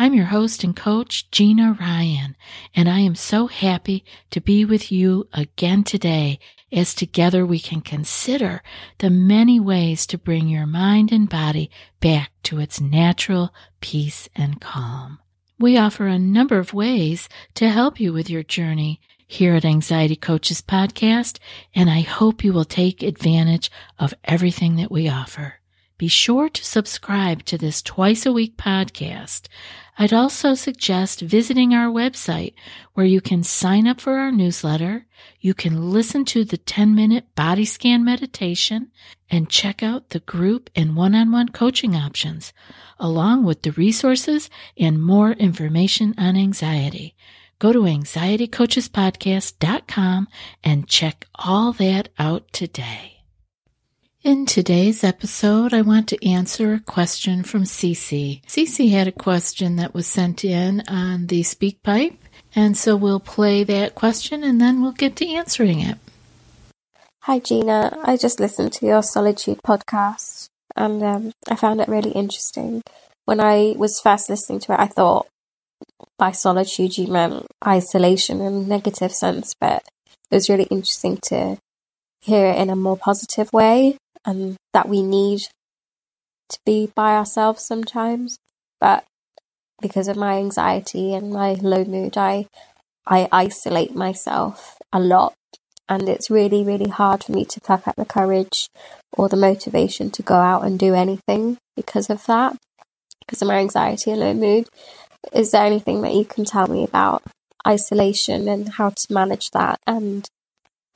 I'm your host and coach, Gina Ryan, and I am so happy to be with you again today as together we can consider the many ways to bring your mind and body back to its natural peace and calm. We offer a number of ways to help you with your journey here at Anxiety Coaches Podcast, and I hope you will take advantage of everything that we offer. Be sure to subscribe to this twice a week podcast. I'd also suggest visiting our website where you can sign up for our newsletter, you can listen to the 10 minute body scan meditation, and check out the group and one on one coaching options, along with the resources and more information on anxiety. Go to anxietycoachespodcast.com and check all that out today. In today's episode, I want to answer a question from Cece. Cece had a question that was sent in on the SpeakPipe, and so we'll play that question and then we'll get to answering it. Hi, Gina. I just listened to your Solitude podcast and um, I found it really interesting. When I was first listening to it, I thought by solitude you meant isolation in a negative sense, but it was really interesting to hear it in a more positive way and that we need to be by ourselves sometimes. But because of my anxiety and my low mood, I I isolate myself a lot, and it's really really hard for me to pluck up the courage or the motivation to go out and do anything because of that, because of my anxiety and low mood. Is there anything that you can tell me about isolation and how to manage that and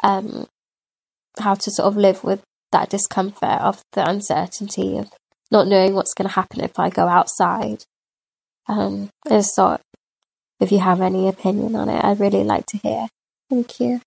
um, how to sort of live with that discomfort of the uncertainty of not knowing what's going to happen if I go outside. Um, I just thought if you have any opinion on it, I'd really like to hear. Thank you.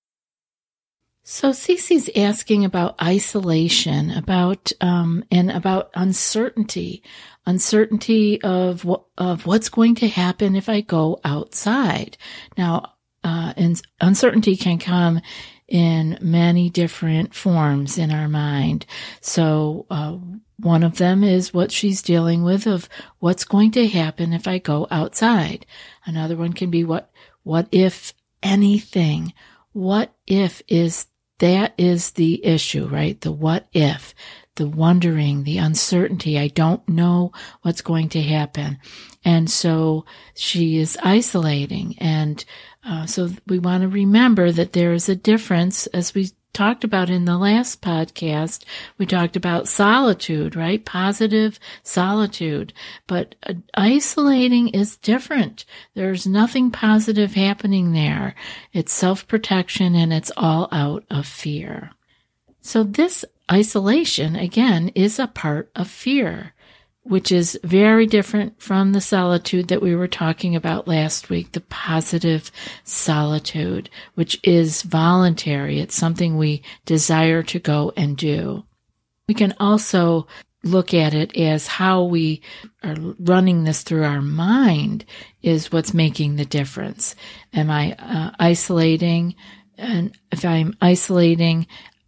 So Cece's asking about isolation, about um, and about uncertainty, uncertainty of of what's going to happen if I go outside. Now, uh, and uncertainty can come in many different forms in our mind. So, uh, one of them is what she's dealing with of what's going to happen if I go outside. Another one can be what, what if anything? What if is, that is the issue, right? The what if, the wondering, the uncertainty. I don't know what's going to happen. And so she is isolating and uh, so we want to remember that there is a difference, as we talked about in the last podcast. We talked about solitude, right? Positive solitude. But uh, isolating is different. There's nothing positive happening there. It's self protection and it's all out of fear. So this isolation, again, is a part of fear which is very different from the solitude that we were talking about last week, the positive solitude, which is voluntary. It's something we desire to go and do. We can also look at it as how we are running this through our mind is what's making the difference. Am I uh, isolating? And if I'm isolating,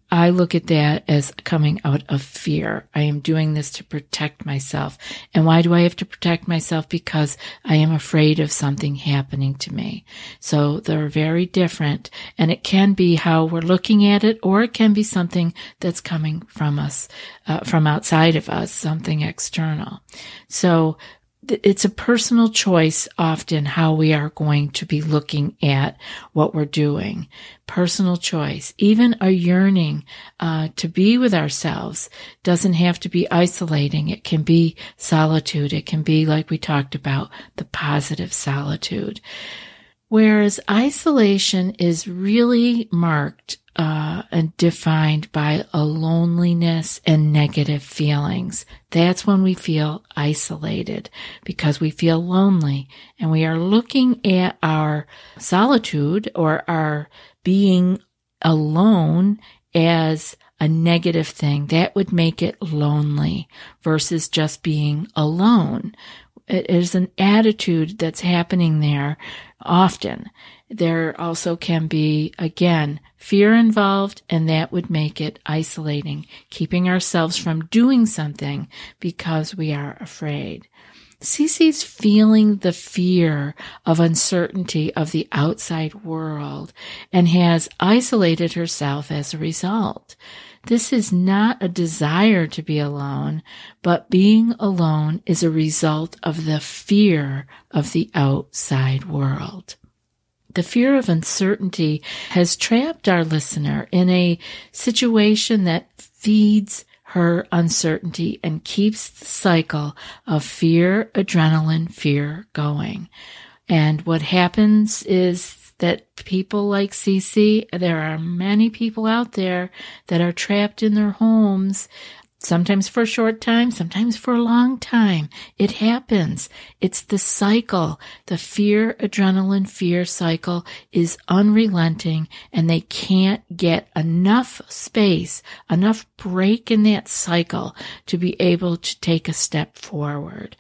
I look at that as coming out of fear. I am doing this to protect myself. And why do I have to protect myself? Because I am afraid of something happening to me. So they're very different. And it can be how we're looking at it, or it can be something that's coming from us, uh, from outside of us, something external. So it's a personal choice often how we are going to be looking at what we're doing. Personal choice. Even a yearning uh, to be with ourselves doesn't have to be isolating. It can be solitude. It can be like we talked about the positive solitude. Whereas isolation is really marked uh, and defined by a loneliness and negative feelings. That's when we feel isolated because we feel lonely and we are looking at our solitude or our being alone as a negative thing. That would make it lonely versus just being alone. It is an attitude that's happening there often. There also can be, again, fear involved, and that would make it isolating, keeping ourselves from doing something because we are afraid. Cece's feeling the fear of uncertainty of the outside world and has isolated herself as a result. This is not a desire to be alone, but being alone is a result of the fear of the outside world. The fear of uncertainty has trapped our listener in a situation that feeds her uncertainty and keeps the cycle of fear, adrenaline, fear going. And what happens is that people like Cece, there are many people out there that are trapped in their homes sometimes for a short time, sometimes for a long time. It happens. It's the cycle. The fear, adrenaline fear cycle is unrelenting and they can't get enough space, enough break in that cycle to be able to take a step forward.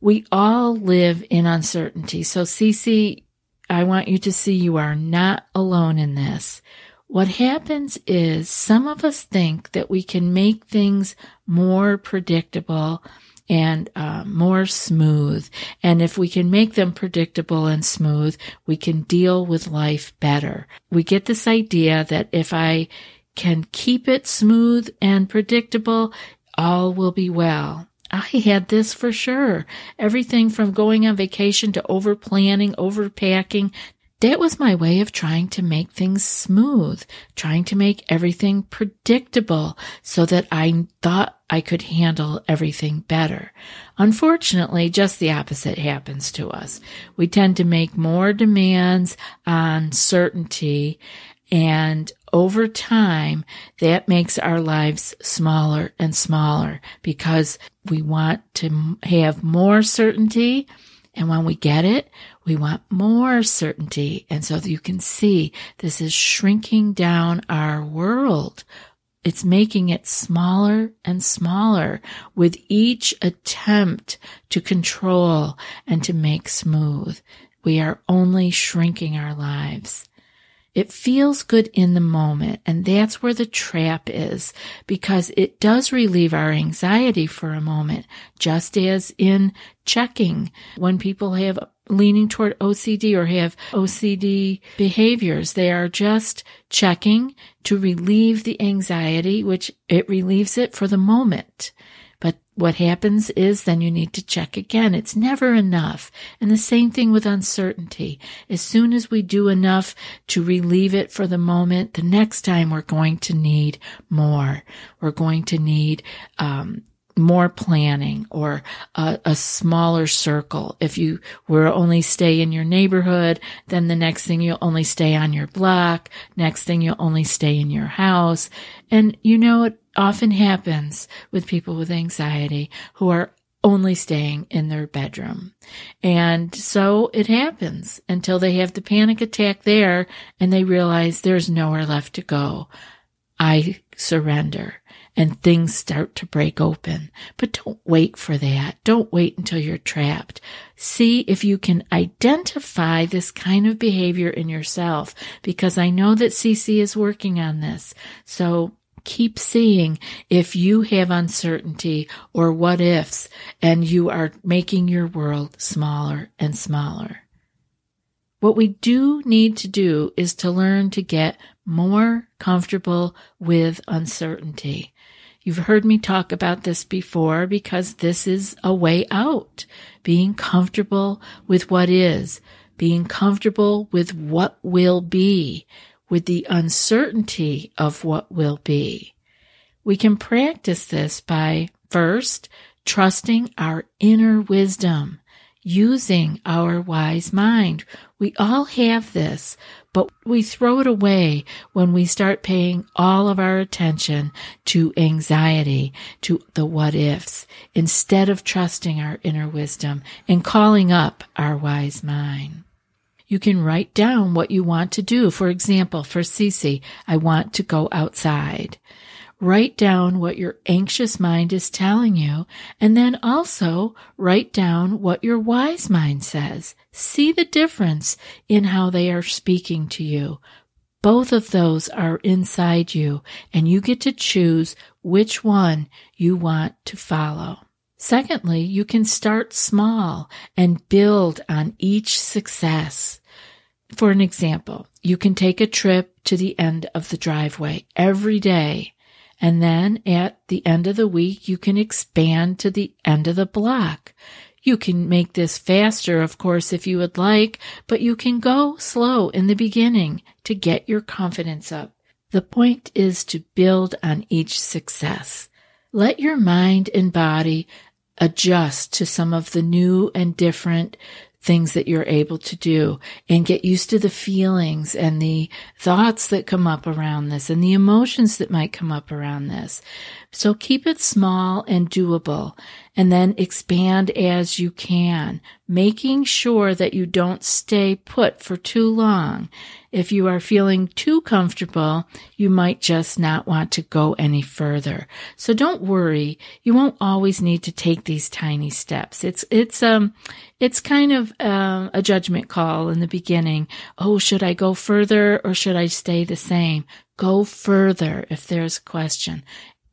We all live in uncertainty. So Cece, I want you to see you are not alone in this. What happens is some of us think that we can make things more predictable and uh, more smooth. And if we can make them predictable and smooth, we can deal with life better. We get this idea that if I can keep it smooth and predictable, all will be well. I had this for sure. Everything from going on vacation to over planning, over packing that was my way of trying to make things smooth, trying to make everything predictable so that I thought I could handle everything better. Unfortunately, just the opposite happens to us. We tend to make more demands on certainty and over time, that makes our lives smaller and smaller because we want to have more certainty. And when we get it, we want more certainty. And so you can see this is shrinking down our world. It's making it smaller and smaller with each attempt to control and to make smooth. We are only shrinking our lives. It feels good in the moment, and that's where the trap is because it does relieve our anxiety for a moment, just as in checking when people have leaning toward OCD or have OCD behaviors. They are just checking to relieve the anxiety, which it relieves it for the moment. What happens is then you need to check again. It's never enough. And the same thing with uncertainty. As soon as we do enough to relieve it for the moment, the next time we're going to need more. We're going to need um, more planning or a, a, smaller circle. If you were only stay in your neighborhood, then the next thing you'll only stay on your block. Next thing you'll only stay in your house. And you know, it often happens with people with anxiety who are only staying in their bedroom. And so it happens until they have the panic attack there and they realize there's nowhere left to go. I surrender and things start to break open. But don't wait for that. Don't wait until you're trapped. See if you can identify this kind of behavior in yourself because I know that Cece is working on this. So keep seeing if you have uncertainty or what ifs and you are making your world smaller and smaller. What we do need to do is to learn to get more comfortable with uncertainty. You've heard me talk about this before because this is a way out. Being comfortable with what is, being comfortable with what will be, with the uncertainty of what will be. We can practice this by first trusting our inner wisdom, using our wise mind. We all have this, but we throw it away when we start paying all of our attention to anxiety, to the what ifs, instead of trusting our inner wisdom and calling up our wise mind. You can write down what you want to do. For example, for Cece, I want to go outside. Write down what your anxious mind is telling you, and then also write down what your wise mind says. See the difference in how they are speaking to you. Both of those are inside you, and you get to choose which one you want to follow. Secondly, you can start small and build on each success. For an example, you can take a trip to the end of the driveway every day and then at the end of the week, you can expand to the end of the block. You can make this faster, of course, if you would like, but you can go slow in the beginning to get your confidence up. The point is to build on each success. Let your mind and body adjust to some of the new and different things that you're able to do and get used to the feelings and the thoughts that come up around this and the emotions that might come up around this. So keep it small and doable and then expand as you can, making sure that you don't stay put for too long. If you are feeling too comfortable, you might just not want to go any further. So don't worry. You won't always need to take these tiny steps. It's, it's, um, it's kind of uh, a judgment call in the beginning. Oh, should I go further or should I stay the same? Go further if there's a question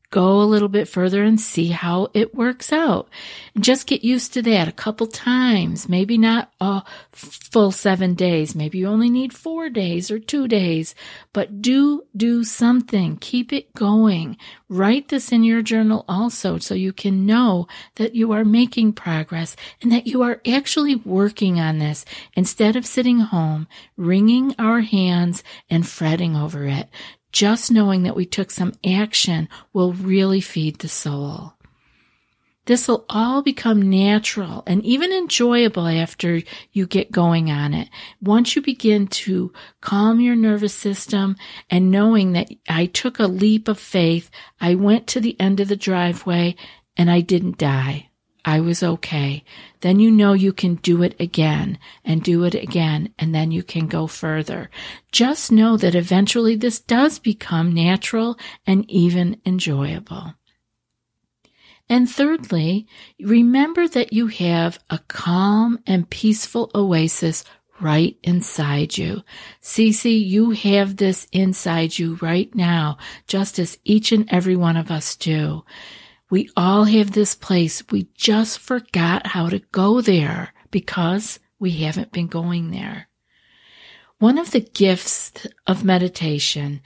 go a little bit further and see how it works out. And just get used to that a couple times. Maybe not a full seven days. Maybe you only need four days or two days, but do do something. Keep it going. Write this in your journal also so you can know that you are making progress and that you are actually working on this instead of sitting home, wringing our hands and fretting over it just knowing that we took some action will really feed the soul. This will all become natural and even enjoyable after you get going on it. Once you begin to calm your nervous system and knowing that I took a leap of faith, I went to the end of the driveway and I didn't die. I was okay. Then you know you can do it again and do it again, and then you can go further. Just know that eventually this does become natural and even enjoyable. And thirdly, remember that you have a calm and peaceful oasis right inside you. Cece, you have this inside you right now, just as each and every one of us do. We all have this place. We just forgot how to go there because we haven't been going there. One of the gifts of meditation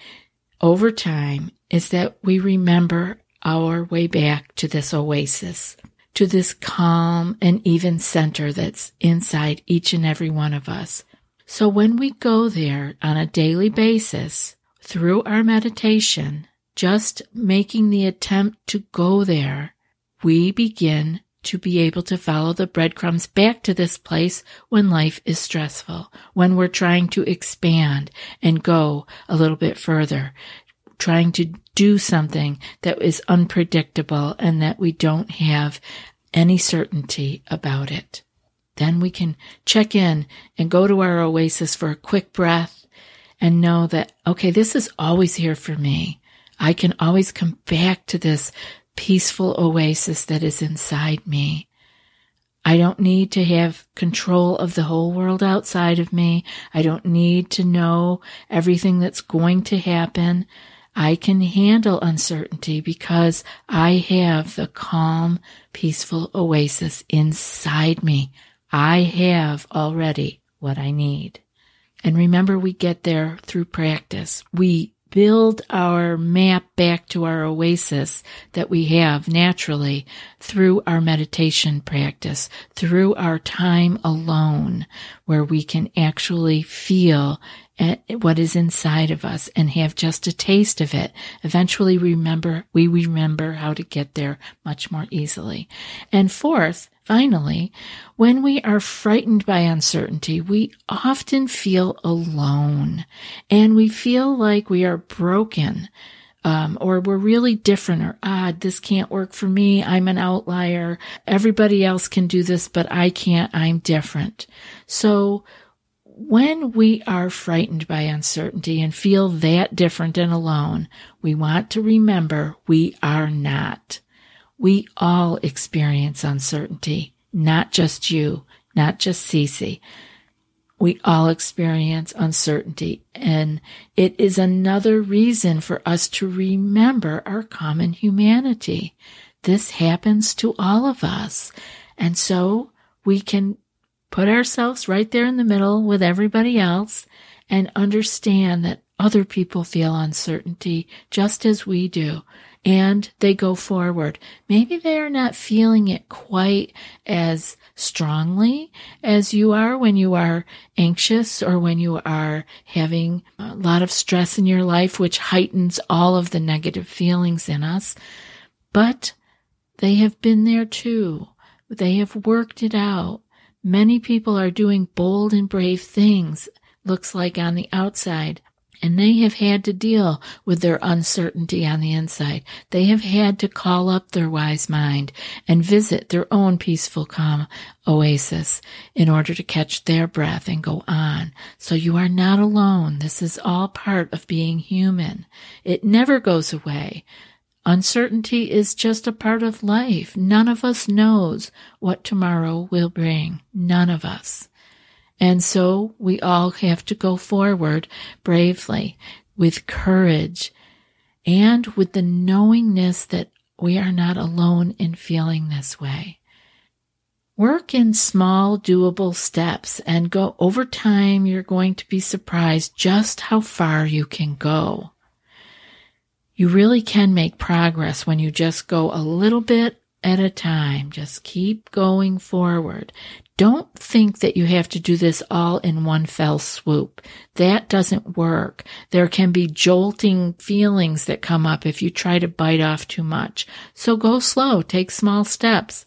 over time is that we remember our way back to this oasis, to this calm and even center that's inside each and every one of us. So when we go there on a daily basis through our meditation, just making the attempt to go there, we begin to be able to follow the breadcrumbs back to this place when life is stressful, when we're trying to expand and go a little bit further, trying to do something that is unpredictable and that we don't have any certainty about it. Then we can check in and go to our oasis for a quick breath and know that, okay, this is always here for me. I can always come back to this peaceful oasis that is inside me. I don't need to have control of the whole world outside of me. I don't need to know everything that's going to happen. I can handle uncertainty because I have the calm, peaceful oasis inside me. I have already what I need. And remember, we get there through practice. We build our map back to our oasis that we have naturally through our meditation practice, through our time alone, where we can actually feel what is inside of us and have just a taste of it. Eventually remember, we remember how to get there much more easily. And fourth, Finally, when we are frightened by uncertainty, we often feel alone and we feel like we are broken. Um, or we're really different or odd. This can't work for me. I'm an outlier. Everybody else can do this, but I can't. I'm different. So when we are frightened by uncertainty and feel that different and alone, we want to remember we are not. We all experience uncertainty, not just you, not just Cece. We all experience uncertainty, and it is another reason for us to remember our common humanity. This happens to all of us, and so we can put ourselves right there in the middle with everybody else and understand that other people feel uncertainty just as we do. And they go forward. Maybe they are not feeling it quite as strongly as you are when you are anxious or when you are having a lot of stress in your life, which heightens all of the negative feelings in us. But they have been there too. They have worked it out. Many people are doing bold and brave things, looks like on the outside, and they have had to deal with their uncertainty on the inside. They have had to call up their wise mind and visit their own peaceful, calm oasis in order to catch their breath and go on. So you are not alone. This is all part of being human. It never goes away. Uncertainty is just a part of life. None of us knows what tomorrow will bring. None of us. And so we all have to go forward bravely with courage and with the knowingness that we are not alone in feeling this way. Work in small, doable steps and go over time. You're going to be surprised just how far you can go you really can make progress when you just go a little bit at a time. Just keep going forward. Don't think that you have to do this all in one fell swoop. That doesn't work. There can be jolting feelings that come up if you try to bite off too much. So go slow, take small steps.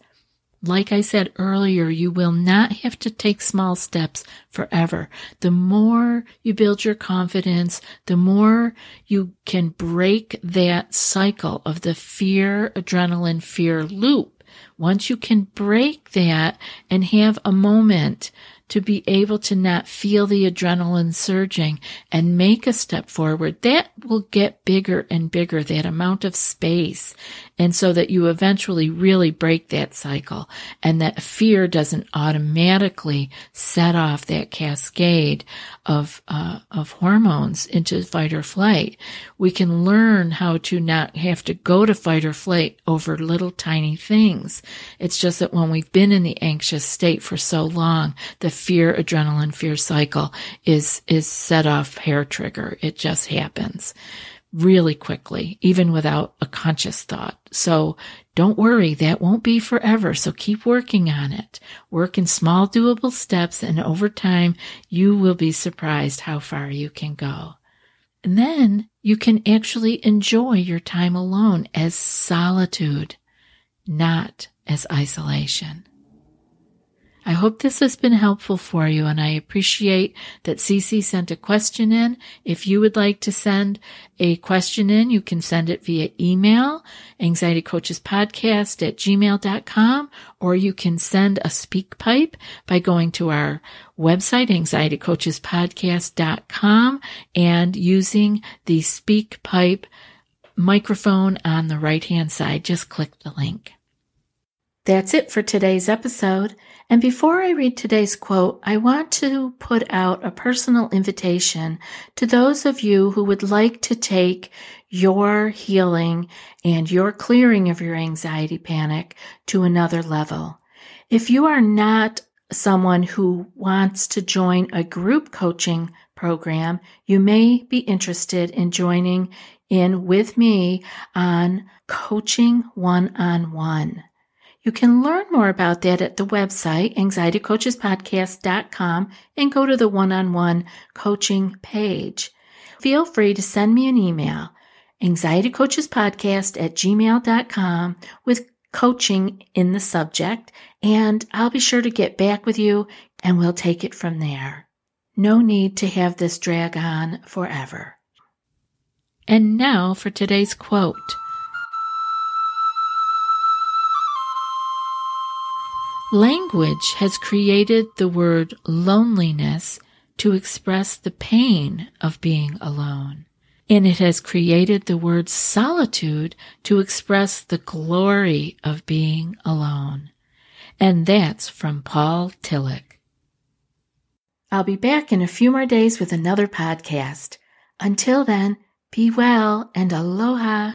Like I said earlier, you will not have to take small steps forever. The more you build your confidence, the more you can break that cycle of the fear, adrenaline, fear loop. Once you can break that and have a moment to be able to not feel the adrenaline surging and make a step forward, that will get bigger and bigger, that amount of space. And so that you eventually really break that cycle and that fear doesn't automatically set off that cascade of, uh, of hormones into fight or flight. We can learn how to not have to go to fight or flight over little tiny things. It's just that when we've been in the anxious state for so long, the fear, adrenaline, fear cycle is, is set off hair trigger. It just happens really quickly, even without a conscious thought. So don't worry, that won't be forever. So keep working on it. Work in small doable steps and over time you will be surprised how far you can go. And then you can actually enjoy your time alone as solitude, not as isolation. I hope this has been helpful for you and I appreciate that Cece sent a question in. If you would like to send a question in, you can send it via email, anxietycoachespodcast at gmail.com, or you can send a speak pipe by going to our website, anxietycoachespodcast.com and using the speak pipe microphone on the right hand side. Just click the link. That's it for today's episode. And before I read today's quote, I want to put out a personal invitation to those of you who would like to take your healing and your clearing of your anxiety panic to another level. If you are not someone who wants to join a group coaching program, you may be interested in joining in with me on coaching one on one. You can learn more about that at the website, anxietycoachespodcast.com, and go to the one on one coaching page. Feel free to send me an email, anxietycoachespodcast at gmail.com, with coaching in the subject, and I'll be sure to get back with you and we'll take it from there. No need to have this drag on forever. And now for today's quote. Language has created the word loneliness to express the pain of being alone. And it has created the word solitude to express the glory of being alone. And that's from Paul Tillich. I'll be back in a few more days with another podcast. Until then, be well and aloha.